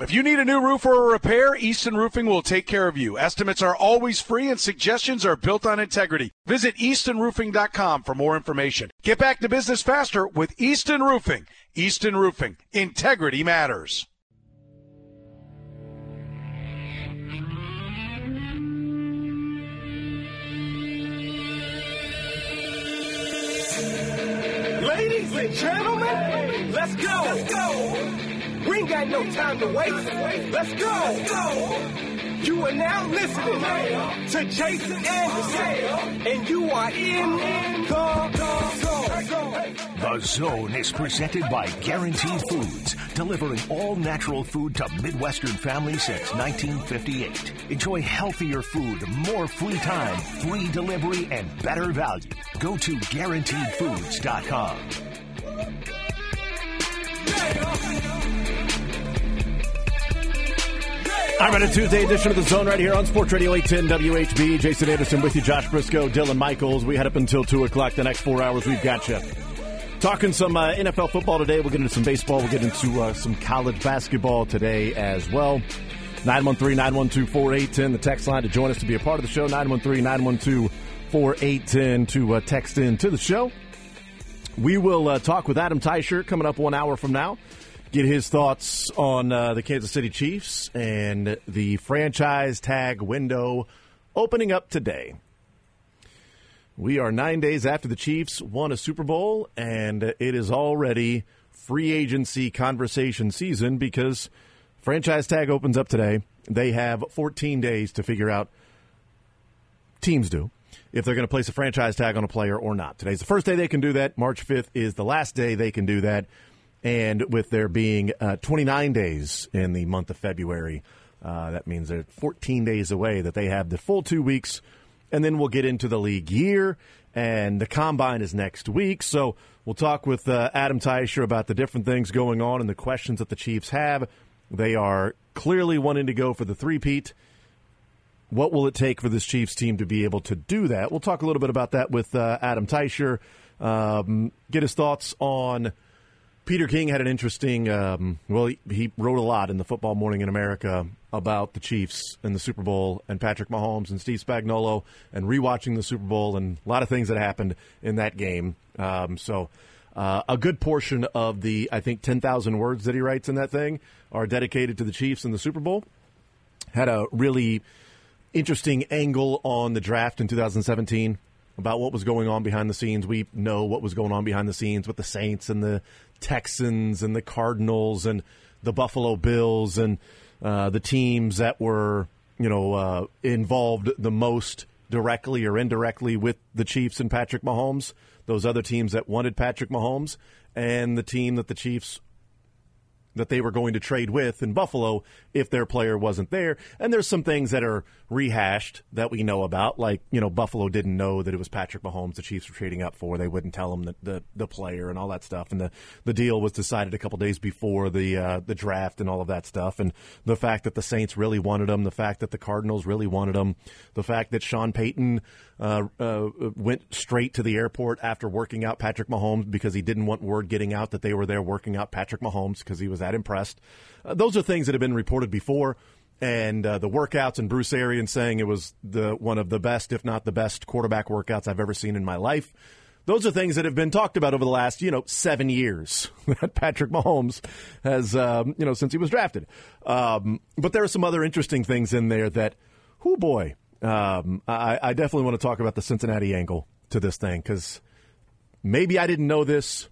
If you need a new roof or a repair, Easton Roofing will take care of you. Estimates are always free and suggestions are built on integrity. Visit eastonroofing.com for more information. Get back to business faster with Easton Roofing. Easton Roofing. Integrity matters. Ladies and gentlemen, let's go. Let's go. We ain't got no time to waste. Let's go. Let's go. You are now listening to Jason Anderson, and you are in the zone. The Zone is presented by Guaranteed Foods, delivering all natural food to Midwestern families since 1958. Enjoy healthier food, more free time, free delivery, and better value. Go to GuaranteedFoods.com. I'm at a Tuesday edition of the Zone right here on Sports Radio 810 WHB. Jason Anderson with you, Josh Brisco, Dylan Michaels. We head up until 2 o'clock. The next four hours, we've got you. Talking some uh, NFL football today. We'll get into some baseball. We'll get into uh, some college basketball today as well. 913 912 4810, the text line to join us to be a part of the show. 913 912 4810 to uh, text in to the show. We will uh, talk with Adam Teicher coming up one hour from now get his thoughts on uh, the Kansas City Chiefs and the franchise tag window opening up today. We are nine days after the Chiefs won a Super Bowl, and it is already free agency conversation season because franchise tag opens up today. They have 14 days to figure out, teams do, if they're going to place a franchise tag on a player or not. Today's the first day they can do that. March 5th is the last day they can do that. And with there being uh, 29 days in the month of February, uh, that means they're 14 days away that they have the full two weeks. And then we'll get into the league year, and the combine is next week. So we'll talk with uh, Adam Teicher about the different things going on and the questions that the Chiefs have. They are clearly wanting to go for the three-peat. What will it take for this Chiefs team to be able to do that? We'll talk a little bit about that with uh, Adam Teicher. Um, get his thoughts on Peter King had an interesting. Um, well, he, he, wrote a lot in the Football Morning in America about the Chiefs and the Super Bowl and Patrick Mahomes and Steve Spagnuolo and rewatching the Super Bowl and a lot of things that happened in that game. Um, so. Uh, a good portion of the, I think, 10,000 words that he writes in that thing are dedicated to the Chiefs and the Super Bowl. Had a really interesting angle on the draft in 2017 about what was going on behind the scenes. We know what was going on behind the scenes with the Saints and the Texans and the Cardinals and the Buffalo Bills and uh, the teams that were, you know, uh, involved the most directly or indirectly with the Chiefs and Patrick Mahomes. Those other teams that wanted Patrick Mahomes and the team that the Chiefs that they were going to trade with in Buffalo if their player wasn't there. And there's some things that are rehashed that we know about, like, you know, Buffalo didn't know that it was Patrick Mahomes the Chiefs were trading up for. They wouldn't tell them the, the, the player and all that stuff. And the, the deal was decided a couple days before the uh, the draft and all of that stuff. And the fact that the Saints really wanted him, the fact that the Cardinals really wanted him, the fact that Sean Payton uh, uh, went straight to the airport after working out Patrick Mahomes because he didn't want word getting out that they were there working out Patrick Mahomes because he was that impressed. Uh, those are things that have been reported before. And uh, the workouts and Bruce Arians saying it was the one of the best, if not the best, quarterback workouts I've ever seen in my life. Those are things that have been talked about over the last, you know, seven years that Patrick Mahomes has, um, you know, since he was drafted. Um, but there are some other interesting things in there that, who boy, um, I, I definitely want to talk about the Cincinnati angle to this thing because maybe I didn't know this,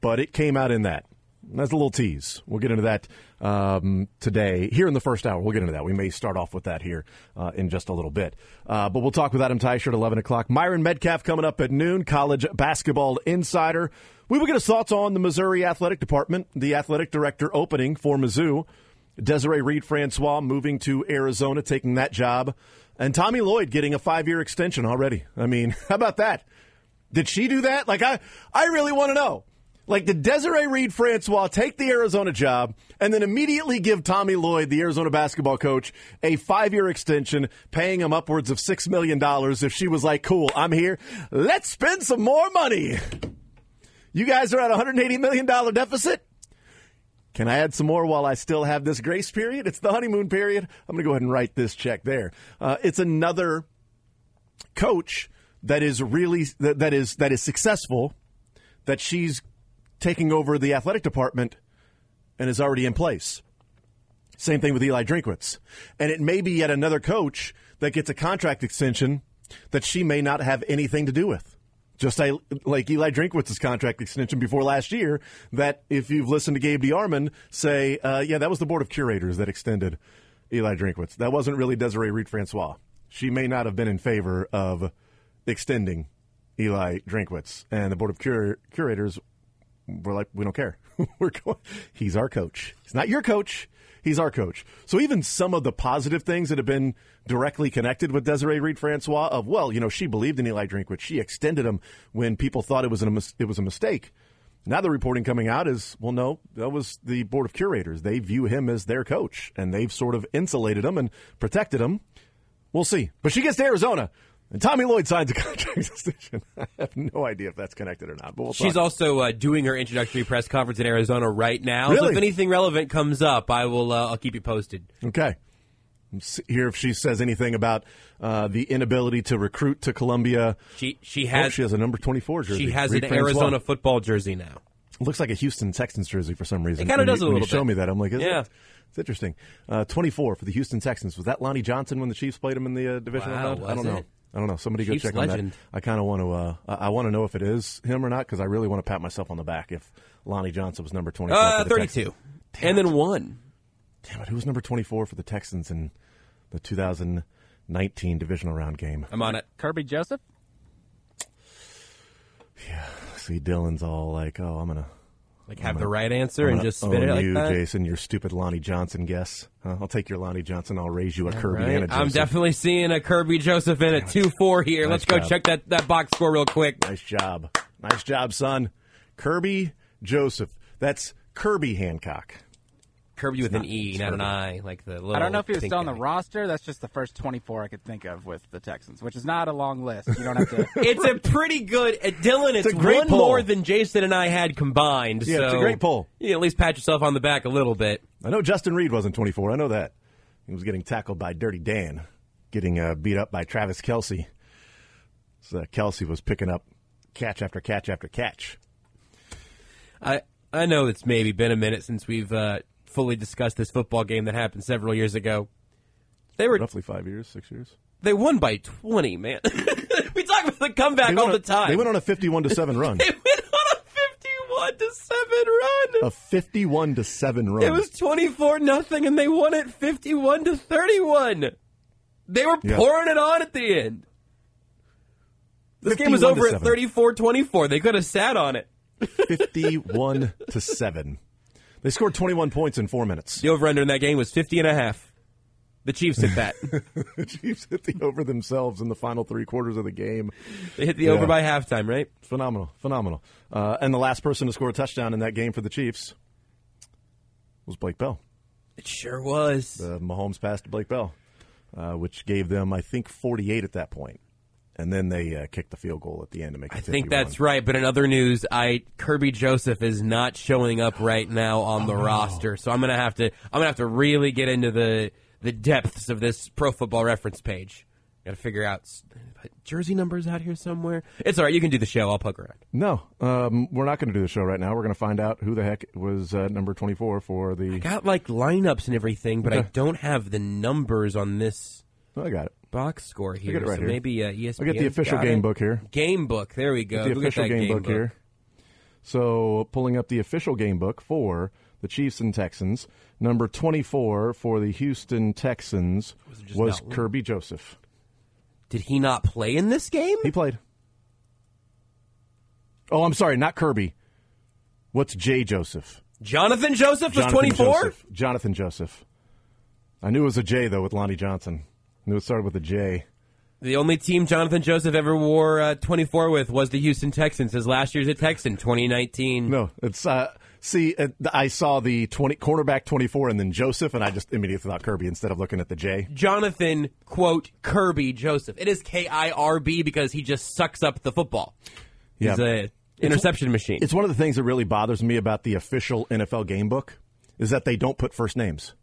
but it came out in that. That's a little tease. We'll get into that um, today here in the first hour. We'll get into that. We may start off with that here uh, in just a little bit. Uh, but we'll talk with Adam Teicher at 11 o'clock. Myron Medcalf coming up at noon, college basketball insider. We will get his thoughts on the Missouri Athletic Department, the athletic director opening for Mizzou, Desiree Reed Francois moving to Arizona, taking that job, and Tommy Lloyd getting a five year extension already. I mean, how about that? Did she do that? Like, I, I really want to know. Like, did Desiree Reed Francois take the Arizona job and then immediately give Tommy Lloyd, the Arizona basketball coach, a five year extension, paying him upwards of $6 million if she was like, cool, I'm here. Let's spend some more money. You guys are at a $180 million deficit. Can I add some more while I still have this grace period? It's the honeymoon period. I'm going to go ahead and write this check there. Uh, it's another coach that is really that, that is that is successful that she's taking over the athletic department and is already in place. Same thing with Eli Drinkwitz. And it may be yet another coach that gets a contract extension that she may not have anything to do with. Just like Eli Drinkwitz's contract extension before last year, that if you've listened to Gabe DeArmond say, uh, yeah, that was the board of curators that extended Eli Drinkwitz. That wasn't really Desiree Reed Francois. She may not have been in favor of extending Eli Drinkwitz. And the board of cur- curators were like, we don't care. we're going, he's our coach. He's not your coach. He's our coach. So even some of the positive things that have been directly connected with Desiree Reed Francois of, well, you know, she believed in Eli Drinkwitz. She extended him when people thought it was, an, it was a mistake. Now the reporting coming out is, well, no, that was the board of curators. They view him as their coach, and they've sort of insulated him and protected him. We'll see. But she gets to Arizona. And Tommy Lloyd signs a contract extension. I have no idea if that's connected or not. But we'll she's talk. also uh, doing her introductory press conference in Arizona right now. Really? So if anything relevant comes up, I will. Uh, I'll keep you posted. Okay. Here, if she says anything about uh, the inability to recruit to Columbia, she she oh, has she has a number twenty four jersey. She has Reed an Francois. Arizona football jersey now. It looks like a Houston Texans jersey for some reason. It kinda does you- a when little you show bit. me that, I'm like, is Yeah. it? It's interesting. Uh, 24 for the Houston Texans. Was that Lonnie Johnson when the Chiefs played him in the uh, divisional Wow, round? I don't know. It? I don't know. Somebody go check legend. on that. I kind of want to. Uh, I, I want to know if it is him or not because I really want to pat myself on the back if Lonnie Johnson was number 24. Uh, thirty-two, Texans. and then one. Damn it! Who was number 24 for the Texans in the 2019 divisional round game? I'm on it. Kerby Joseph? Yeah. See, Dylan's all like, "Oh, I'm gonna." Like have the right answer I'm and just spit it like you, that. Jason, your stupid Lonnie Johnson guess. Huh? I'll take your Lonnie Johnson. I'll raise you a Kirby Right? and a Joseph. I'm definitely seeing a Kerby Joseph in a two four here. Nice Let's go job. check that, that box score real quick. Nice job. Nice job, son. Kerby Joseph. That's Kirby Hancock. Kirby with an E, it's not an I, like the little. I don't know if he was still on the guy. roster. That's just the first 24 I could think of with the Texans, which is not a long list. You don't have to. It's a pretty good, uh, Dylan. It's, a great one poll. more than Jason and I had combined. Yeah, so it's a great poll. You at least pat yourself on the back a little bit. I know Justin Reid wasn't 24. I know that. He was getting tackled by Dirty Dan, getting uh, beat up by Travis Kelce. So Kelce was picking up catch after catch after catch. I I know it's maybe been a minute since we've uh, fully discuss this football game that happened several years ago. They were Roughly five years, six years. they won by twenty, man. we talk about the comeback all went the time. They went on a 51 to 7 run. They went on a fifty-one to seven run. a 51 to 7 run. It was twenty-four nothing, and they won it fifty-one to thirty-one. They were Yeah. pouring it on at the end. This game was over at 7. 34-24. They could have sat on it. 51 to 7. They scored 21 points in 4 minutes. The over-under in that game was 50 and a half. The Chiefs hit that. The Chiefs hit the over themselves in the final 3 quarters of the game. they hit the Yeah. over by halftime, right? Phenomenal, phenomenal. Uh, and the last person to score a touchdown in that game for the Chiefs was Blake Bell. It sure was. Uh, Mahomes passed to Blake Bell, uh, which gave them, I think, 48 at that point. And then they uh, kicked the field goal at the end to make it I think that's right. But in other news, I Kerby Joseph is not showing up right now on the roster, so I'm gonna have to I'm gonna have to really get into the the depths of this Pro Football Reference page. Got to figure out jersey numbers out here somewhere. It's all right. You can do the show. I'll poke around. No, um, we're not going to do the show right now. We're going to find out who the heck was uh, number 24 for the. Got like lineups and everything, but I don't have the numbers on this Oh, I got it. Box score here. it right so here. maybe uh, ESPN. I got the official game book here. Game book. There we go. the Look official that game, book, book here. So, pulling up the official game book for the Chiefs and Texans, number 24 for the Houston Texans Was was Kerby Joseph. Did he not play in this game? He played. Oh, I'm sorry, not Kirby. What's Jay Joseph? Jonathan Joseph was 24? Joseph. Jonathan Joseph. I knew it was a J, though, with Lonnie Johnson. It started with a J. The only team Jonathan Joseph ever wore uh, 24 with was the Houston Texans. His last year's a Texan, 2019. No, it's uh see uh, I saw the 20 cornerback 24 and then Joseph and I just immediately thought Kirby instead of looking at the J. Jonathan, quote, Kirby Joseph. It is K I R B because he just sucks up the football. He's Yeah. a interception machine. It's one of the things that really bothers me about the official NFL game book is that they don't put first names.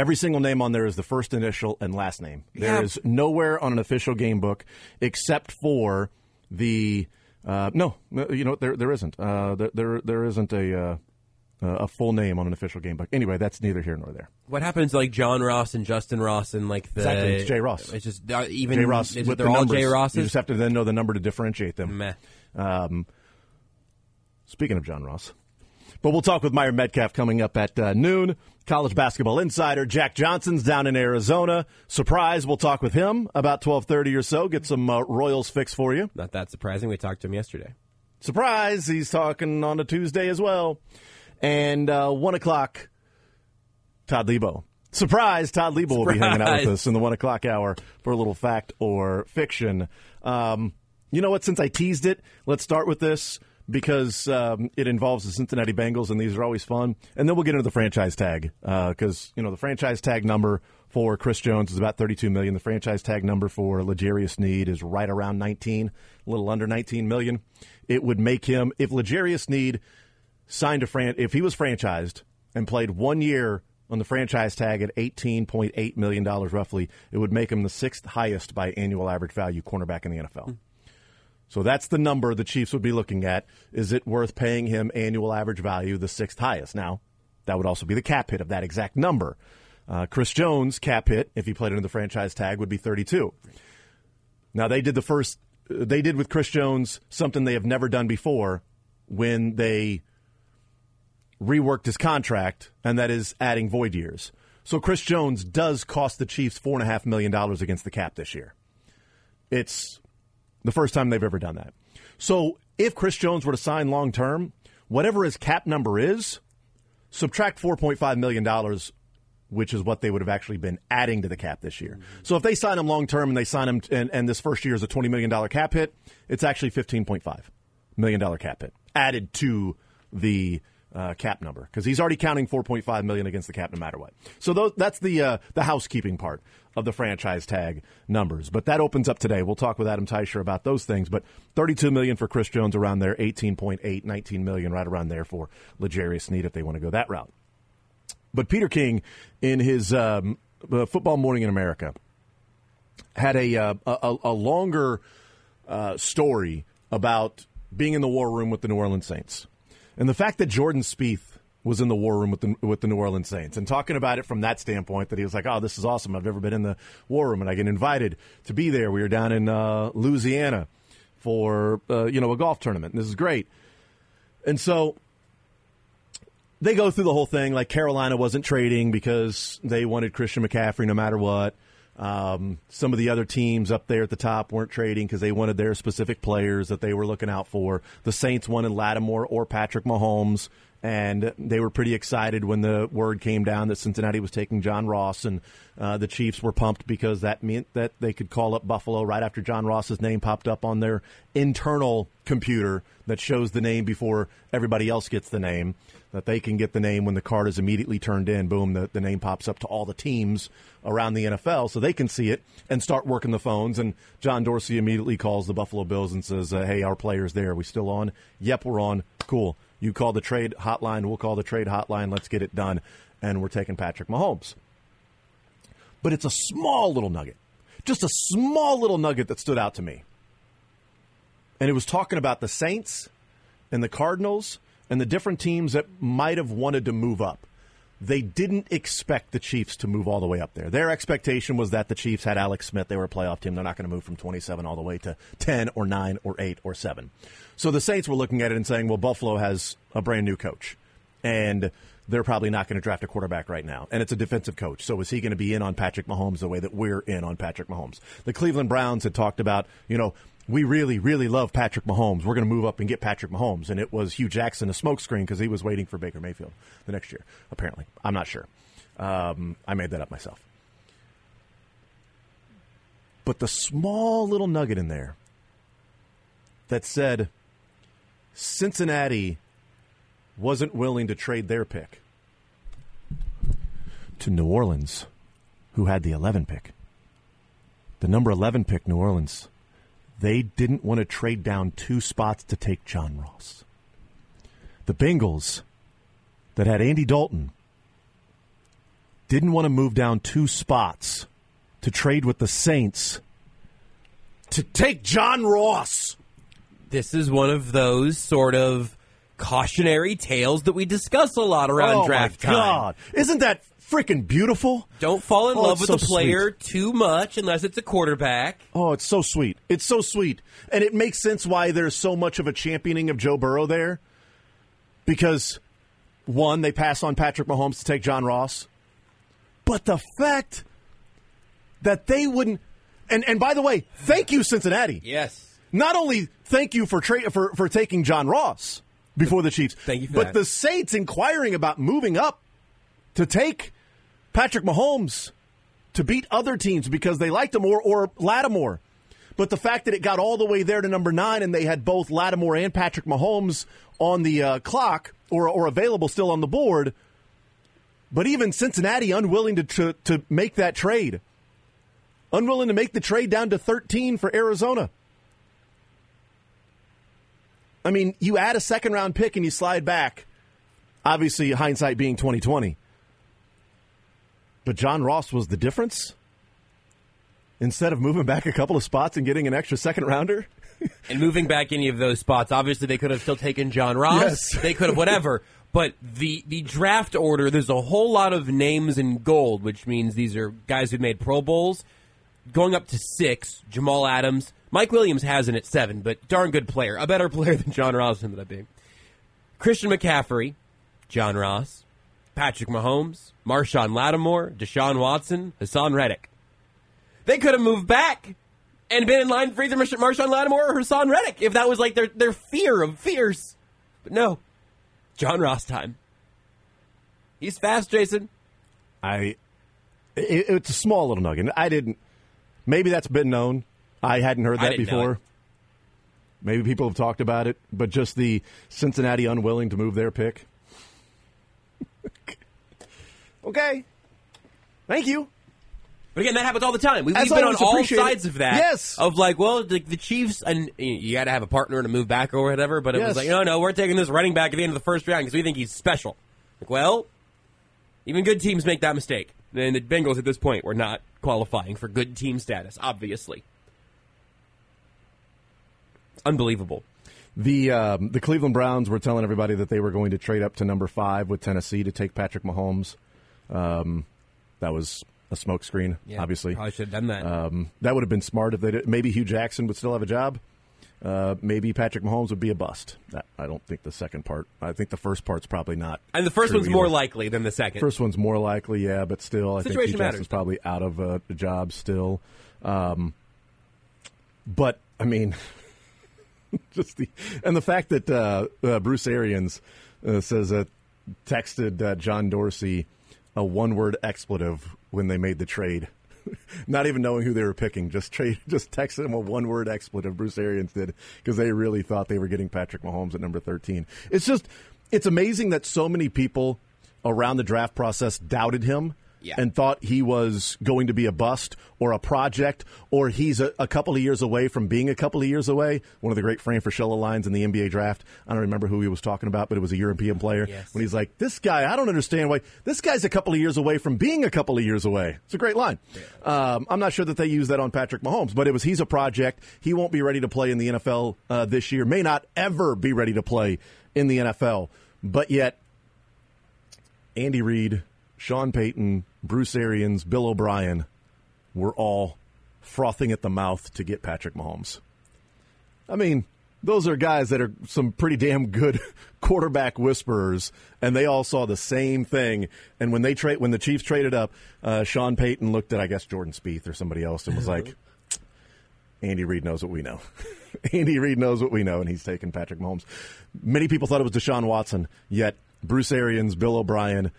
Every single name on there is the first initial and last name. There Yeah. is nowhere on an official game book except for the uh, no, no, you know there there isn't uh, there, there there isn't a uh, a full name on an official game book. Anyway, that's neither here nor there. What happens like John Ross and Justin Ross and like the Exactly, it's J. Ross. It's just uh, even J. Ross is with they're the all numbers. J. You just have to then know the number to differentiate them. Meh. Um, speaking of John Ross, but we'll talk with Myron Medcalf coming up at uh, noon. College basketball insider Jack Johnson's down in Arizona. Surprise! We'll talk with him about twelve thirty or so. Get some uh, Royals fix for you. Not that surprising. We talked to him yesterday. Surprise! He's talking on a Tuesday as well. And uh, one o'clock, Todd Leabo. Surprise! Todd Leabo will be hanging out with us in the one o'clock hour for a little fact or fiction. Um, you know what? Since I teased it, let's start with this because um, it involves the Cincinnati Bengals, and these are always fun. And then we'll get into the franchise tag because you know the franchise tag number for Chris Jones is about 32 million. The franchise tag number for L'Jarius Sneed is right around 19, a little under 19 million. It would make him if L'Jarius Sneed signed a fran if he was franchised and played one year on the franchise tag at $18.8 million roughly, it would make him the sixth highest by annual average value cornerback in the NFL. So that's the number the Chiefs would be looking at. Is it worth paying him annual average value the sixth highest? Now, that would also be the cap hit of that exact number. Uh, Chris Jones' cap hit, if he played under the franchise tag, would be 32. Now they did the first. They did with Chris Jones something they have never done before when they reworked his contract, and that is adding void years. So Chris Jones does cost the Chiefs four and a half million dollars against the cap this year. It's the first time they've ever done that. So if Chris Jones were to sign long term, whatever his cap number is, subtract four point five million dollars, which is what they would have actually been adding to the cap this year. Mm-hmm. So if they sign him long term and they sign him, and, and this first year is a twenty million dollar cap hit, it's actually fifteen point five million dollar cap hit added to the uh, cap number because he's already counting 4.5 million against the cap no matter what. So that's the uh, the housekeeping part of the franchise tag numbers. But that opens up today. We'll talk with Adam Teicher about those things. But 32 million for Chris Jones around there, 18.8, 19 million right around there for L'Jarius Sneed if they want to go that route. But Peter King, in his um, uh, Football Morning in America, had a uh, a, a longer uh, story about being in the war room with the New Orleans Saints, and the fact that Jordan Spieth was in the war room with the with the New Orleans Saints, and talking about it from that standpoint, that he was like, "Oh, this is awesome! I've never been in the war room, and I get invited to be there." We were down in uh, Louisiana for uh, you know a golf tournament, and this is great. And so they go through the whole thing like Carolina wasn't trading because they wanted Christian McCaffrey no matter what. Um, some of the other teams up there at the top weren't trading because they wanted their specific players that they were looking out for. The Saints wanted Lattimore or Patrick Mahomes, and they were pretty excited when the word came down that Cincinnati was taking John Ross, and uh, the Chiefs were pumped because that meant that they could call up Buffalo right after John Ross's name popped up on their internal computer that shows the name before everybody else gets the name. That they can get the name when the card is immediately turned in. Boom, the, the name pops up to all the teams around the NFL so they can see it and start working the phones. And John Dorsey immediately calls the Buffalo Bills and says, uh, Hey, our player's there. Are we still on? Yep, we're on. Cool. You call the trade hotline. We'll call the trade hotline. Let's get it done. And we're taking Patrick Mahomes. But it's a small little nugget, just a small little nugget that stood out to me. And it was talking about the Saints and the Cardinals and the different teams that might have wanted to move up. They didn't expect the Chiefs to move all the way up there. Their expectation was that the Chiefs had Alex Smith. They were a playoff team. They're not going to move from 27 all the way to 10 or 9 or 8 or 7. So the Saints were looking at it and saying, well, Buffalo has a brand new coach. And they're probably not going to draft a quarterback right now. And it's a defensive coach. So is he going to be in on Patrick Mahomes the way that we're in on Patrick Mahomes? The Cleveland Browns had talked about, you know, we really, really love Patrick Mahomes. We're going to move up and get Patrick Mahomes. And it was Hue Jackson, a smokescreen, because he was waiting for Baker Mayfield the next year, apparently. I'm not sure. Um, I made that up myself. But the small little nugget in there that said Cincinnati wasn't willing to trade their pick to New Orleans, who had the 11 pick. The number 11 pick, New Orleans, they didn't want to trade down two spots to take John Ross. The Bengals, that had Andy Dalton didn't want to move down two spots to trade with the Saints to take John Ross. This is one of those sort of cautionary tales that we discuss a lot around oh draft my time. God. Isn't that freaking beautiful? Don't fall in Oh, love with so a player too much unless it's a quarterback. Oh, it's so sweet. It's so sweet. And it makes sense why there's so much of a championing of Joe Burrow there. Because, one, they pass on Patrick Mahomes to take John Ross. But the fact that they wouldn't. And, and by the way, thank you, Cincinnati. Yes. Not only thank you for, tra- for, for taking John Ross before the Chiefs, Thank you for but that. the Saints inquiring about moving up to take Patrick Mahomes to beat other teams because they liked him or, or Lattimore. But the fact that it got all the way there to number nine and they had both Lattimore and Patrick Mahomes on the uh, clock or, or available still on the board, but even Cincinnati unwilling to, to, to make that trade, unwilling to make the trade down to 13 for Arizona. I mean, you add a second round pick and you slide back. Obviously, hindsight being 2020. But John Ross was the difference? Instead of moving back a couple of spots and getting an extra second rounder? And moving back any of those spots, obviously they could have still taken John Ross. Yes. They could have whatever. But the the draft order, there's a whole lot of names in gold, which means these are guys who made Pro Bowls. Going up to six, Jamal Adams. Mike Williams has it at seven, but darn good player. A better player than John Ross ended up being. Christian McCaffrey, John Ross, Patrick Mahomes, Marshon Lattimore, Deshaun Watson, Haason Reddick. They could have moved back and been in line for either Mar- Marshon Lattimore or Haason Reddick if that was like their, their fear of fears. But no, John Ross time. He's fast, Jason. I. It, it's a small little nugget. I didn't. Maybe that's been known. I hadn't heard that before. Maybe people have talked about it, but just the Cincinnati unwilling to move their pick. okay. Thank you. But again, that happens all the time. We, As we've been on all appreciate it. sides of that. Yes. Of like, well, the, the Chiefs, and you got to have a partner to move back or whatever. But it Yes. was like, no, no, we're taking this running back at the end of the first round because we think he's special. Like, well, even good teams make that mistake. And the Bengals at this point were not qualifying for good team status, obviously. Unbelievable. The um, the Cleveland Browns were telling everybody that they were going to trade up to number five with Tennessee to take Patrick Mahomes. Um, that was a smokescreen, obviously. Probably should have done that. Um, that would have been smart if they did. Maybe Hue Jackson would still have a job. Uh, maybe Patrick Mahomes would be a bust. That, I don't think the second part. I think the first part's probably not. and the first one's more likely than the second. First one's more likely, yeah, but still, I think Situation Hue matters. Jackson's probably out of a, a job still. Um, but I mean, just the and the fact that uh, uh, Bruce Arians uh, says that texted uh, John Dorsey a one-word expletive when they made the trade. Not even knowing who they were picking, just trade, just texted him a one-word expletive. Bruce Arians did because they really thought they were getting Patrick Mahomes at number thirteen. It's just, it's amazing that so many people around the draft process doubted him Yeah. and thought he was going to be a bust or a project or he's a, a couple of years away from being a couple of years away. One of the great Fran Fraschilla lines in the NBA draft. I don't remember who he was talking about, but it was a European player. Yes. When he's like, this guy, I don't understand why. This guy's a couple of years away from being a couple of years away. It's a great line. Um, I'm not sure that they use that on Patrick Mahomes, but it was he's a project. He won't be ready to play in the NFL uh, this year, may not ever be ready to play in the NFL. But yet, Andy Reid, Sean Payton, Bruce Arians, Bill O'Brien were all frothing at the mouth to get Patrick Mahomes. I mean, those are guys that are some pretty damn good quarterback whisperers, and they all saw the same thing. And when they trade, when the Chiefs traded up, uh, Sean Payton looked at I guess Jordan Spieth or somebody else and was like, "Andy Reid knows what we know. Andy Reid knows what we know, and he's taking Patrick Mahomes." Many people thought it was Deshaun Watson, yet Bruce Arians, Bill O'Brien,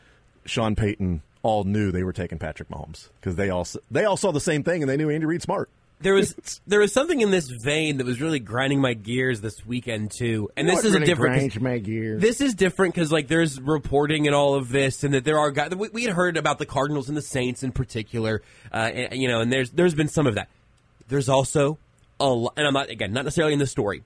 Sean Payton all knew they were taking Patrick Mahomes because they all they all saw the same thing, and they knew Andy Reid smart. there was there was something in this vein that was really grinding my gears this weekend too, and this is a different. 'cause This is different because like there's reporting and all of this, and that there are guys we, we had heard about the Cardinals and the Saints in particular, uh, and, you know, and there's there's been some of that. There's also a lo- and I'm not again not necessarily in the story.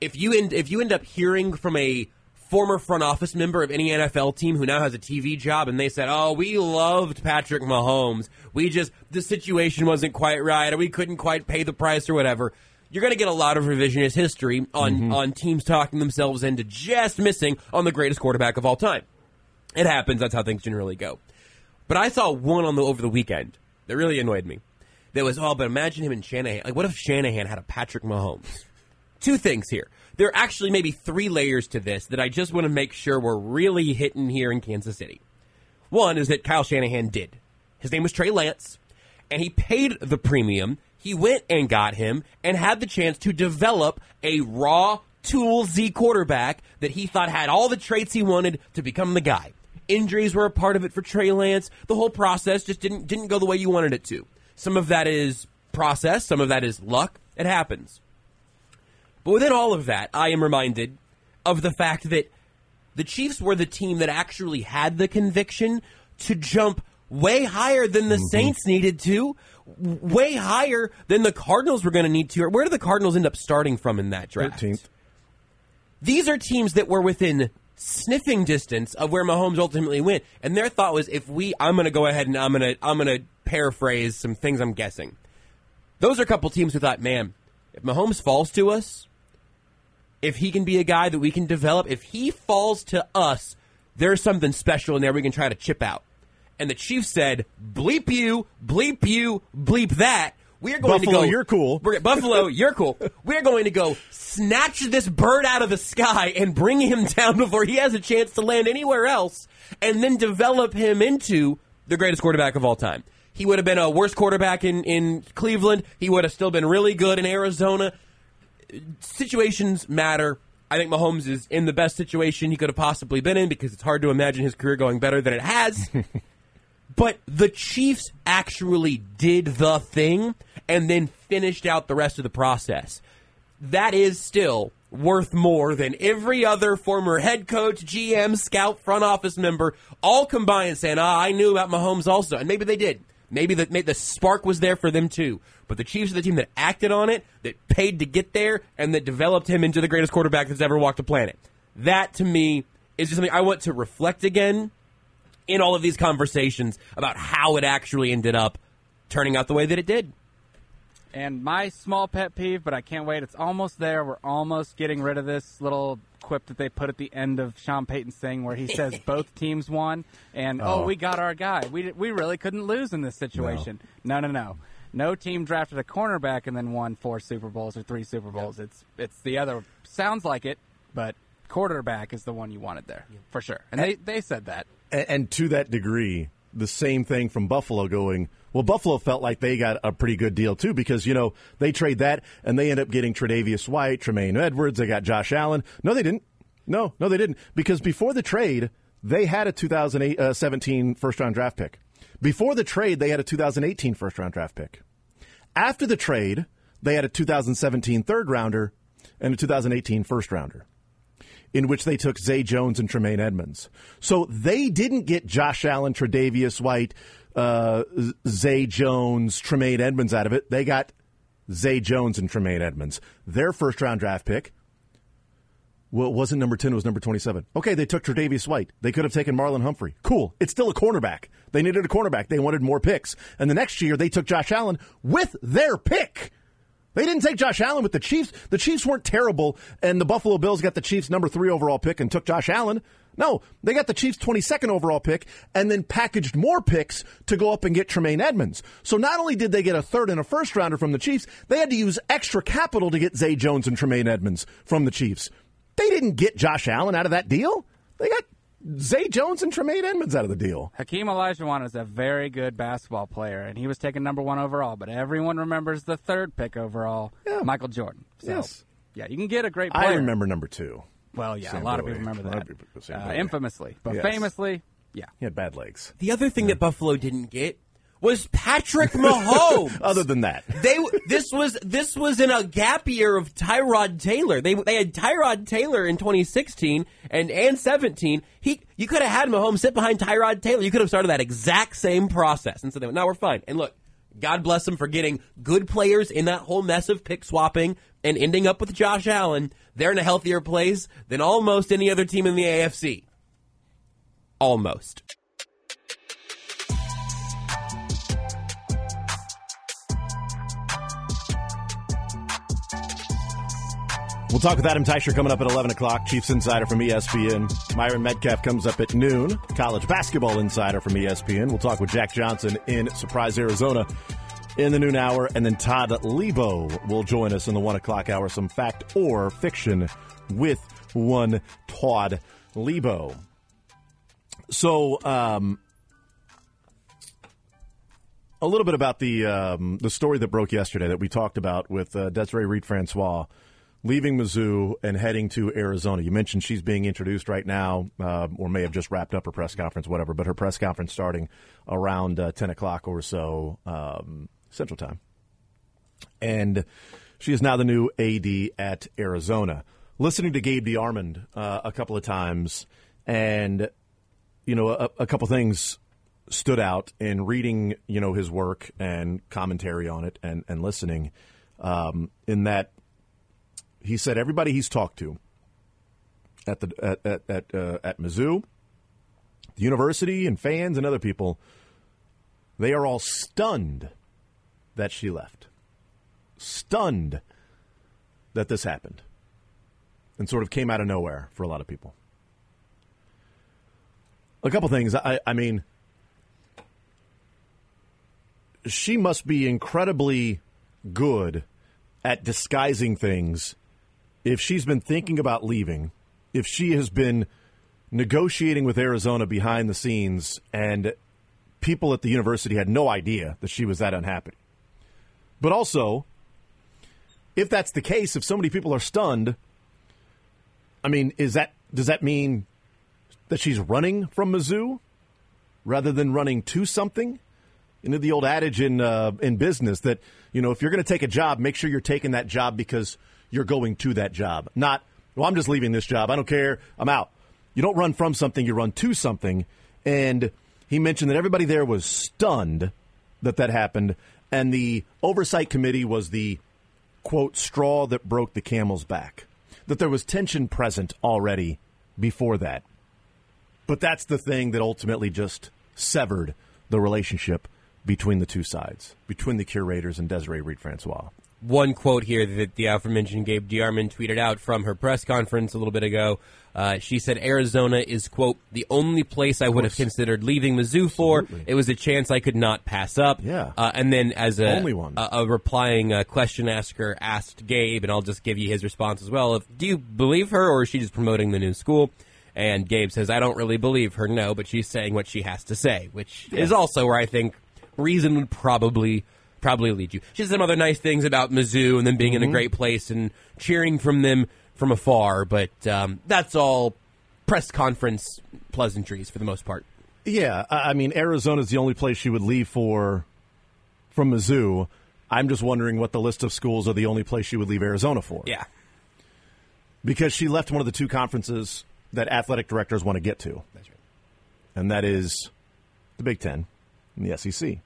If you end if you end up hearing from a former front office member of any NFL team who now has a TV job and they said, "Oh, we loved Patrick Mahomes. We just the situation wasn't quite right or we couldn't quite pay the price or whatever." You're going to get a lot of revisionist history on mm-hmm. on teams talking themselves into just missing on the greatest quarterback of all time. It happens. That's how things generally go. But I saw one on the over the weekend that really annoyed me. That was, oh, but imagine him and Shanahan. Like, what if Shanahan had a Patrick Mahomes? Two things here. There are actually maybe three layers to this that I just want to make sure we're really hitting here in Kansas City. One is that Kyle Shanahan did. His name was Trey Lance, and he paid the premium. He went and got him and had the chance to develop a raw tool Z quarterback that he thought had all the traits he wanted to become the guy. Injuries were a part of it for Trey Lance. The whole process just didn't didn't go the way you wanted it to. Some of that is process, some of that is luck. It happens. But within all of that, I am reminded of the fact that the Chiefs were the team that actually had the conviction to jump way higher than the mm-hmm. Saints needed to, way higher than the Cardinals were going to need to. Where did the Cardinals end up starting from in that draft? 13th. These are teams that were within sniffing distance of where Mahomes ultimately went, and their thought was, if we, I'm going to go ahead and I'm going to, I'm going to paraphrase some things I'm guessing. Those are a couple teams who thought, man, if Mahomes falls to us, if he can be a guy that we can develop, if he falls to us, there's something special in there we can try to chip out. And the Chiefs said, bleep you, bleep you, bleep that. We are going Buffalo, to go. you're cool. We're, Buffalo, you're cool. We're going to go snatch this bird out of the sky and bring him down before he has a chance to land anywhere else, and then develop him into the greatest quarterback of all time. He would have been a worst quarterback in, in Cleveland. He would have still been really good in Arizona situations matter. I think Mahomes is in the best situation he could have possibly been in because it's hard to imagine his career going better than it has. but the Chiefs actually did the thing and then finished out the rest of the process. That is still worth more than every other former head coach, GM, scout, front office member, all combined saying, ah, I knew about Mahomes also. And maybe they did. Maybe the, the spark was there for them too. But the Chiefs are the team that acted on it, that paid to get there, and that developed him into the greatest quarterback that's ever walked the planet. That to me is just something I want to reflect again in all of these conversations about how it actually ended up turning out the way that it did. And my small pet peeve, but I can't wait. It's almost there. We're almost getting rid of this little quip that they put at the end of Sean Payton's thing where he says both teams won and oh, Oh. we got our guy. We we really couldn't lose in this situation. No, no, no. No team drafted a cornerback and then won four Super Bowls or three Super Bowls. It's it's the other sounds like it, but quarterback is the one you wanted there for sure. And they they said that. And, and to that degree, the same thing from Buffalo going, well, Buffalo felt like they got a pretty good deal too because, you know, they trade that and they end up getting Tre'Davious White, Tremaine Edwards, they got Josh Allen. No, they didn't. No, no, they didn't. Because before the trade, they had a 2017 uh, first round draft pick. Before the trade, they had a 2018 first round draft pick. After the trade, they had a 2017 third rounder and a 2018 first rounder in which they took Zay Jones and Tremaine Edmunds. So they didn't get Josh Allen, Tre'Davious White, uh, Zay Jones, Tremaine Edmunds out of it. They got Zay Jones and Tremaine Edmunds. Their first round draft pick. Well, it wasn't number 10, it was number 27. Okay, they took Tre'Davious White. They could have taken Marlon Humphrey. Cool. It's still a cornerback. They needed a cornerback. They wanted more picks. And the next year, they took Josh Allen with their pick. They didn't take Josh Allen with the Chiefs. The Chiefs weren't terrible, and the Buffalo Bills got the Chiefs' number three overall pick and took Josh Allen. No, they got the Chiefs' 22nd overall pick and then packaged more picks to go up and get Tremaine Edmunds. So not only did they get a third and a first rounder from the Chiefs, they had to use extra capital to get Zay Jones and Tremaine Edmunds from the Chiefs. They didn't get Josh Allen out of that deal. They got Zay Jones and Tremaine Edmunds out of the deal. Hakeem Olajuwon is a very good basketball player, and he was taken number one overall. But everyone remembers the third pick overall, Yeah. Michael Jordan. So, Yes. yeah, you can get a great player. I remember number two. Well, yeah, Sam a lot of people remember A lot of that. people- Sam Uh, infamously, but Yes. famously, yeah. He had bad legs. The other thing that Buffalo didn't get was Patrick Mahomes. Other than that, they this was this was in a gap year of Tyrod Taylor. They they had Tyrod Taylor in 2016 and and 17. He you could have had Mahomes sit behind Tyrod Taylor. You could have started that exact same process. And so they went, "No, we're fine." And look, God bless them for getting good players in that whole mess of pick swapping and ending up with Josh Allen. They're in a healthier place than almost any other team in the AFC. Almost. We'll talk with Adam Teicher coming up at 11 o'clock. Chiefs Insider from ESPN. Myron Medcalf comes up at noon. College Basketball Insider from ESPN. We'll talk with Jack Johnson in Surprise, Arizona in the noon hour. And then Todd Leabo will join us in the 1 o'clock hour. Some fact or fiction with one Todd Leabo. So, um, a little bit about the um, the story that broke yesterday that we talked about with uh, Desiree Reed Francois leaving Mizzou and heading to Arizona. You mentioned she's being introduced right now, uh, or may have just wrapped up her press conference, whatever. But her press conference starting around uh, ten o'clock or so um, Central Time, and she is now the new AD at Arizona. Listening to Gabe DeArmond uh, a couple of times, and you know, a, a couple things stood out in reading, you know, his work and commentary on it, and and listening. Um, in that he said everybody he's talked to at the at at at, uh, at Mizzou, the university, and fans and other people, they are all stunned that she left, stunned that this happened, and sort of came out of nowhere for a lot of people. A couple things. I, I mean, she must be incredibly good at disguising things if she's been thinking about leaving, if she has been negotiating with Arizona behind the scenes and people at the university had no idea that she was that unhappy. But also, if that's the case, if so many people are stunned, I mean, is that does that mean that she's running from Mizzou rather than running to something? You know the old adage in uh, in business that you know if you're going to take a job, make sure you're taking that job because you're going to that job. Not, well, I'm just leaving this job. I don't care. I'm out. You don't run from something, you run to something. And he mentioned that everybody there was stunned that that happened. And the oversight committee was the, quote, straw that broke the camel's back. That there was tension present already before that. But that's the thing that ultimately just severed the relationship between the two sides, between the curators and Desiree Reed Francois one quote here that the aforementioned Gabe DeArmond tweeted out from her press conference a little bit ago. Uh, she said Arizona is quote the only place I would have considered leaving Mizzou for. Absolutely. It was a chance I could not pass up. Yeah. Uh, and then as a only one. A, a replying uh, question asker asked Gabe, and I'll just give you his response as well. If do you believe her, or is she just promoting the new school? And Gabe says, I don't really believe her, no, but she's saying what she has to say, which yeah. is also where I think reason would probably probably lead you. She said some other nice things about Mizzou and them being mm-hmm. in a mm-hmm. great place and cheering from them from afar, but um, that's all press conference pleasantries for the most part. Yeah, I mean Arizona's the only place she would leave for from Mizzou. I'm just wondering what the list of schools are the only place she would leave Arizona for. Yeah. Because she left one of the two conferences that athletic directors want to get to. That's right. And that is the Big Ten and the SEC.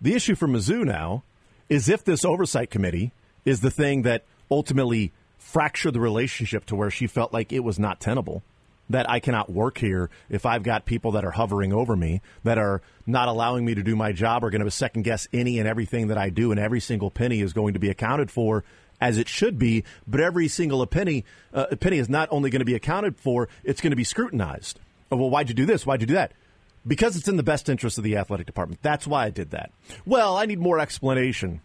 The issue for Mizzou now is if this oversight committee is the thing that ultimately fractured the relationship to where she felt like it was not tenable. That I cannot work here if I've got people that are hovering over me, that are not allowing me to do my job, are going to second guess any and everything that I do, and every single penny is going to be accounted for as it should be. But every single penny, uh, penny is not only going to be accounted for; it's going to be scrutinized. Oh, well, why'd you do this? Why'd you do that? Because it's in the best interest of the athletic department. That's why I did that. Well, I need more explanation.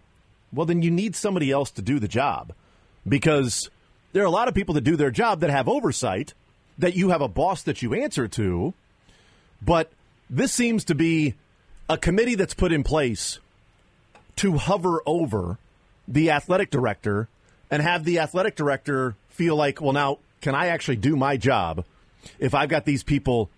Well, then you need somebody else to do the job because there are a lot of people that do their job that have oversight, that you have a boss that you answer to, but this seems to be a committee that's put in place to hover over the athletic director and have the athletic director feel like, well, now, can I actually do my job if I've got these people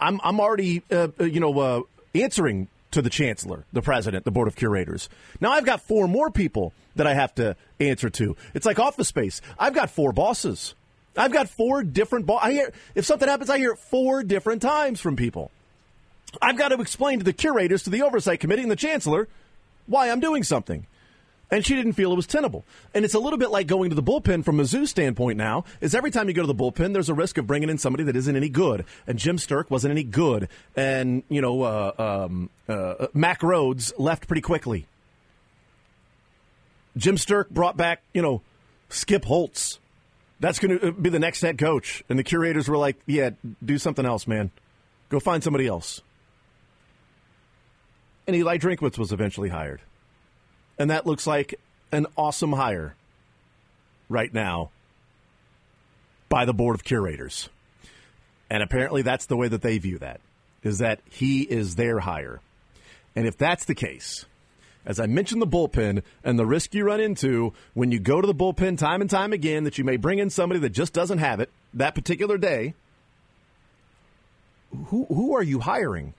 I'm I'm already uh, you know uh, answering to the chancellor, the president, the board of curators. Now I've got four more people that I have to answer to. It's like office space. I've got four bosses. I've got four different bosses. I hear if something happens, I hear it four different times from people. I've got to explain to the curators, to the oversight committee, and the chancellor why I'm doing something. And she didn't feel it was tenable. And it's a little bit like going to the bullpen from Mizzou's standpoint now, is every time you go to the bullpen, there's a risk of bringing in somebody that isn't any good. And Jim Sterk wasn't any good. And, you know, uh, um, uh, Mack Rhoades left pretty quickly. Jim Sterk brought back, you know, Skip Holtz. That's going to be the next head coach. And the curators were like, yeah, do something else, man. Go find somebody else. And Eli Drinkwitz was eventually hired. And that looks like an awesome hire right now by the board of curators. And apparently that's the way that they view that, is that he is their hire. And if that's the case, as I mentioned the bullpen and the risk you run into when you go to the bullpen time and time again that you may bring in somebody that just doesn't have it that particular day, who, who are you hiring?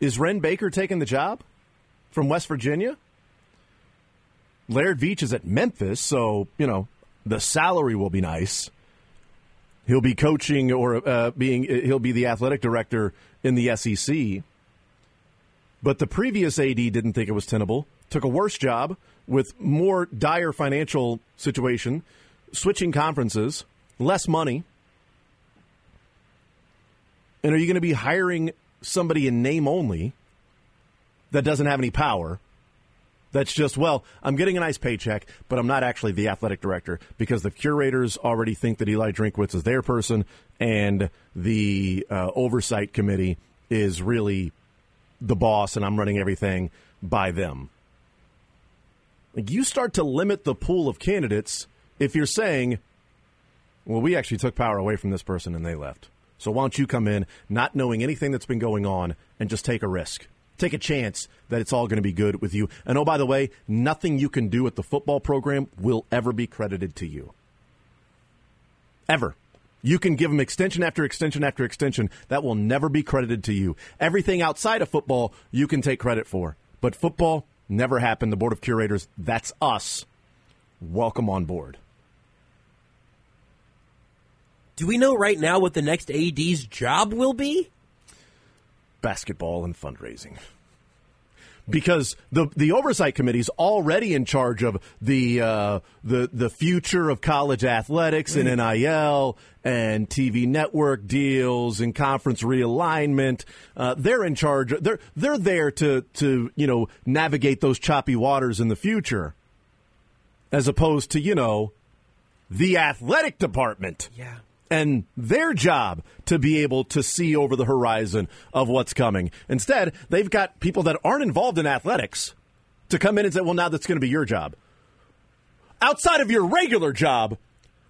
Is Wren Baker taking the job from West Virginia? Laird Veatch is at Memphis, so, you know, the salary will be nice. He'll be coaching or uh, being, he'll be the athletic director in the SEC. But the previous AD didn't think it was tenable, took a worse job with more dire financial situation, switching conferences, less money. And are you going to be hiring somebody in name only that doesn't have any power? That's just, well, I'm getting a nice paycheck, but I'm not actually the athletic director because the curators already think that Eli Drinkwitz is their person and the uh, oversight committee is really the boss and I'm running everything by them. Like you start to limit the pool of candidates if you're saying, well, we actually took power away from this person and they left. So why don't you come in not knowing anything that's been going on and just take a risk? Take a chance that it's all going to be good with you. And oh, by the way, nothing you can do at the football program will ever be credited to you. Ever. You can give them extension after extension after extension. That will never be credited to you. Everything outside of football, you can take credit for. But football never happened. The Board of Curators, that's us. Welcome on board. Do we know right now what the next AD's job will be? Basketball and fundraising because the the oversight committee is already in charge of the uh, the the future of college athletics and NIL and TV network deals and conference realignment. Uh, they're in charge. They're they're there to to you know navigate those choppy waters in the future, as opposed to you know the athletic department. Yeah and their job to be able to see over the horizon of what's coming. Instead, they've got people that aren't involved in athletics to come in and say, well, now that's going to be your job. Outside of your regular job,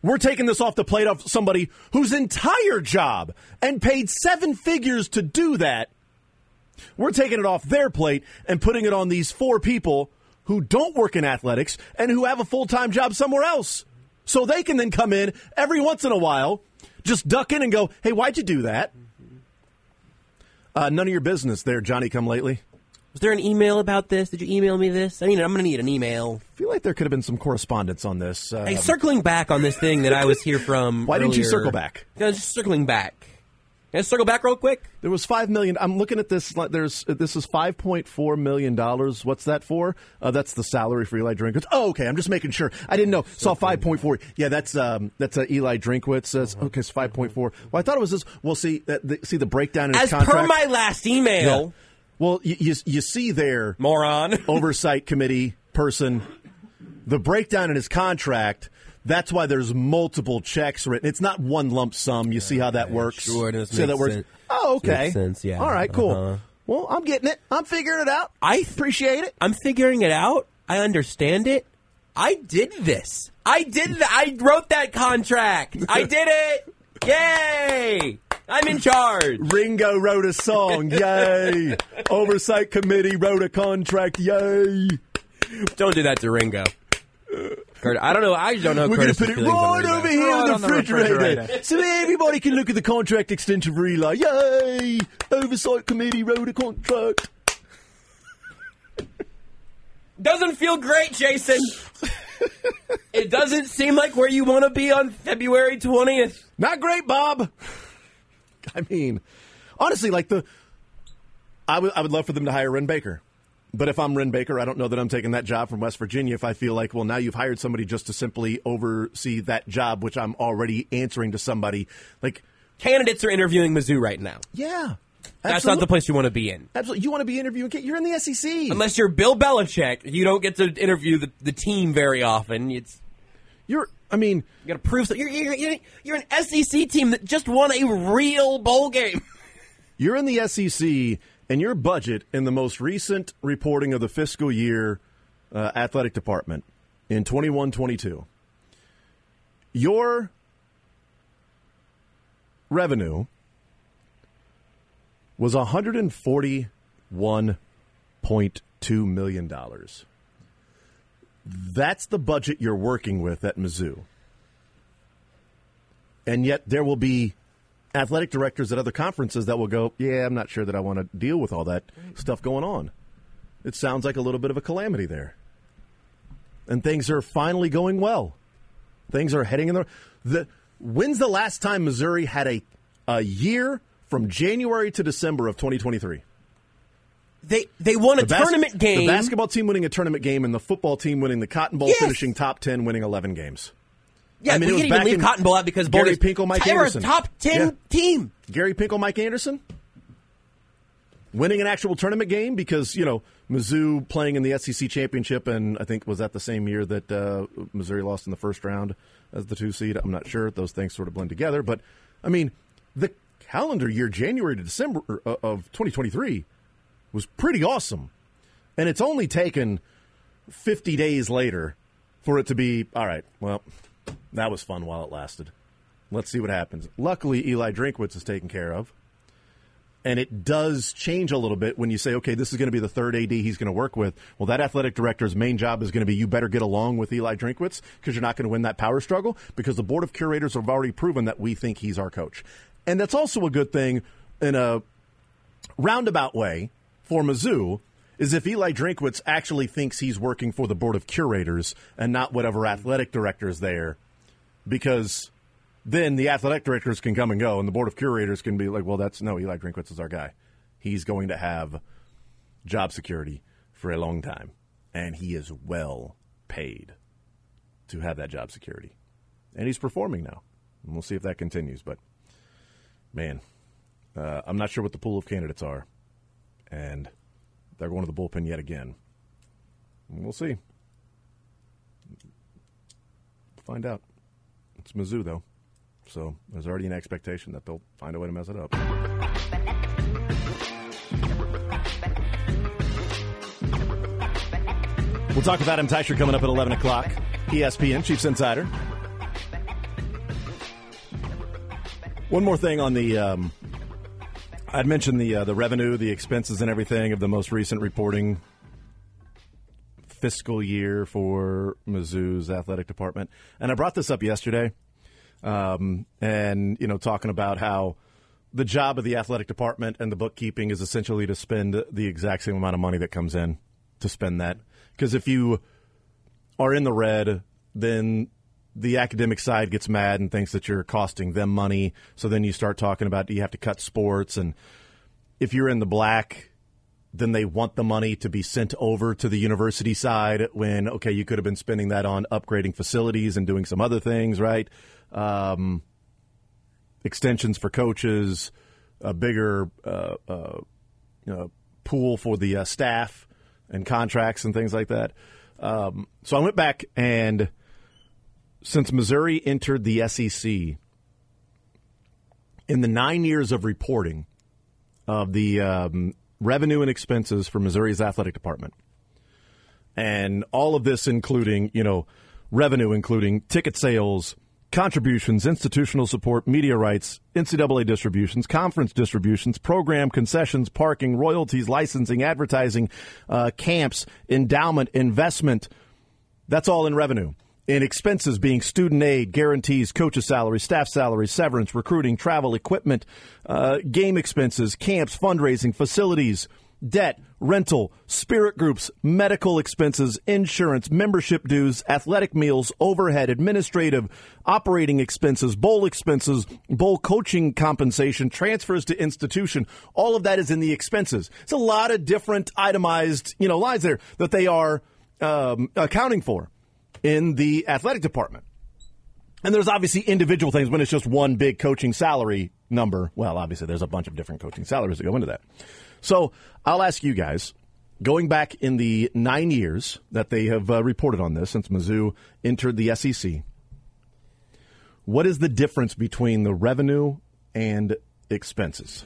we're taking this off the plate of somebody whose entire job and paid seven figures to do that. We're taking it off their plate and putting it on these four people who don't work in athletics and who have a full time job somewhere else. So they can then come in every once in a while just duck in and go, hey, why'd you do that? Uh, none of your business there, Johnny come lately. Was there an email about this? Did you email me this? I mean, I'm going to need an email. I feel like there could have been some correspondence on this. hey, circling back on this thing that I was here from. Why earlier, didn't you circle back? Just circling back. I circle back real quick? There was five million. I'm looking at this. There's this is five point four million dollars. What's that for? Uh, that's the salary for Eli Drinkwitz. Oh, okay. I'm just making sure. I didn't know. Saw five point four. Yeah, that's um, that's uh, Eli Drinkwitz. Says uh-huh. okay, it's five point four. Well, I thought it was this. We'll see. Uh, the, see the breakdown in as contract. per my last email. Yeah. Well, you, you you see there, moron, oversight committee person, the breakdown in his contract that's why there's multiple checks written. It's not one lump sum. You see how that works? Sure, it does see how that works? Sense. Oh, okay. Makes sense, yeah. All right, cool. Uh-huh. Well, I'm getting it. I'm figuring it out. I appreciate it. I'm figuring it out. I understand it. I did this. I did that. I wrote that contract. I did it. Yay! I'm in charge. Ringo wrote a song. Yay! Oversight committee wrote a contract. Yay! Don't do that to Ringo. I don't know. I don't know. We're going to put it right over here right in the, refrigerator, refrigerator, so everybody can look at the contract extension for Eli. Yay! Oversight committee wrote a contract. Doesn't feel great, Jason. it doesn't seem like where you want to be on February twentieth. Not great, Bob. I mean, honestly, like the, I would I would love for them to hire Wren Baker. But if I'm Wren Baker, I don't know that I'm taking that job from West Virginia if I feel like, well, now you've hired somebody just to simply oversee that job, which I'm already answering to somebody. Like, Candidates are interviewing Mizzou right now. yeah. That's not the place you want to be in. Absolutely. You want to be interviewing, you're in the SEC. Unless you're Bill Belichick, you don't get to interview the, the team very often. It's You're, I mean, you got to prove so. You're, you're, you're, you're an SEC team that just won a real bowl game. You're in the SEC, and your budget in the most recent reporting of the fiscal year uh, athletic department in 21 22, your revenue was $141.2 million. That's the budget you're working with at Mizzou. And yet there will be athletic directors at other conferences that will go, yeah, I'm not sure that I want to deal with all that mm. stuff going on. It sounds like a little bit of a calamity there. And things are finally going well. Things are heading in the the when's the last time Missouri had a a year from January to December of 2023? They they won a The bas- tournament game. The basketball team winning a tournament game and the football team winning the Cotton Bowl, Yes. finishing top 10, winning 11 games. Yeah, I mean, it we didn't even leave Cotton Bowl out because Gary Pinkel, Mike they were a Anderson. top ten Yeah. team. Gary Pinkel, Mike Anderson, winning an actual tournament game because you know Mizzou playing in the SEC championship, and I think was that the same year that uh, Missouri lost in the first round as the two seed. I'm not sure; those things sort of blend together. But I mean, the calendar year January to December uh, of 2023 was pretty awesome, and it's only taken 50 days later for it to be all right. Well, that was fun while it lasted. Let's see what happens. Luckily, Eli Drinkwitz is taken care of. And it does change a little bit when you say, okay, this is going to be the third AD he's going to work with. Well, that athletic director's main job is going to be you better get along with Eli Drinkwitz because you're not going to win that power struggle because the board of curators have already proven that we think he's our coach. And that's also a good thing in a roundabout way for Mizzou is if Eli Drinkwitz actually thinks he's working for the board of curators and not whatever athletic director is there because then the athletic directors can come and go, and the board of curators can be like, well, that's no, Eli Drinkwitz is our guy. He's going to have job security for a long time, and he is well paid to have that job security. And he's performing now. And we'll see if that continues. But, man, uh, I'm not sure what the pool of candidates are. And they're going to the bullpen yet again. We'll see. Find out. It's Mizzou, though. So there's already an expectation that they'll find a way to mess it up. We'll talk with Adam Teicher coming up at 11 o'clock. ESPN, Chiefs Insider. One more thing on the. Um, I'd mentioned the uh, the revenue, the expenses, and everything of the most recent reporting fiscal year for Mizzou's athletic department, and I brought this up yesterday um, and you know talking about how the job of the athletic department and the bookkeeping is essentially to spend the exact same amount of money that comes in to spend that. Because if you are in the red then the academic side gets mad and thinks that you're costing them money. So then you start talking about do you have to cut sports. And if you're in the black then they want the money to be sent over to the university side when okay you could have been spending that on upgrading facilities and doing some other things right? Um, extensions for coaches a bigger uh, uh, you know, pool for the uh, staff and contracts and things like that. Um, so i went back and since missouri entered the sec in the nine years of reporting of the um, revenue and expenses for Missouri's athletic department. And all of this including, you know, revenue including ticket sales, contributions, institutional support, media rights, NCAA distributions, conference distributions, program concessions, parking, royalties, licensing, advertising, uh, camps, endowment, investment. That's all in revenue. In expenses being student aid, guarantees, coaches' salaries, staff salaries, severance, recruiting, travel, equipment, uh, game expenses, camps, fundraising, facilities, debt, rental, spirit groups, medical expenses, insurance, membership dues, athletic meals, overhead, administrative, operating expenses, bowl expenses, bowl coaching compensation, transfers to institution. All of that is in the expenses. It's a lot of different itemized, you know, lines there that they are um, accounting for in the athletic department. And there's obviously individual things when it's just one big coaching salary number. Well, obviously, there's a bunch of different coaching salaries that go into that. So I'll ask you guys, going back in the nine years that they have uh, reported on this since Mizzou entered the SEC, what is the difference between the revenue and expenses?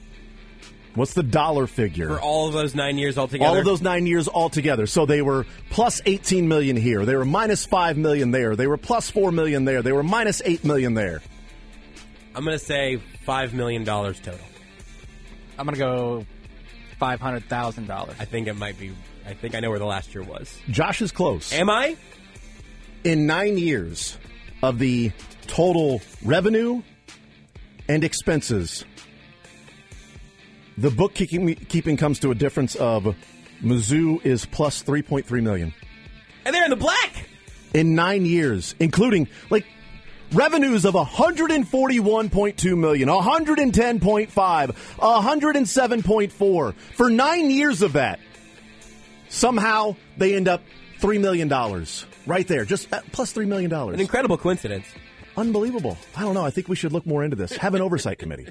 What's the dollar figure for all of those nine years altogether? All of those nine years altogether. So they were plus 18 million here. They were minus 5 million there. They were plus 4 million there. They were minus 8 million there. I'm going to say $5 million total. I'm gonna go five hundred thousand dollars. I think it might be. I think I know where the last year was. Josh is close. Am I? In nine years of the total revenue and expenses, the bookkeeping keeping comes to a difference of Mizzou is plus 3.3 million. And they're in the black. In nine years, including like revenues of 141.2 million, 110.5, 107.4 for nine years of that. Somehow they end up $3 million right there, just uh, plus $3 million. An incredible coincidence. Unbelievable. I don't know. I think we should look more into this. Have an oversight committee.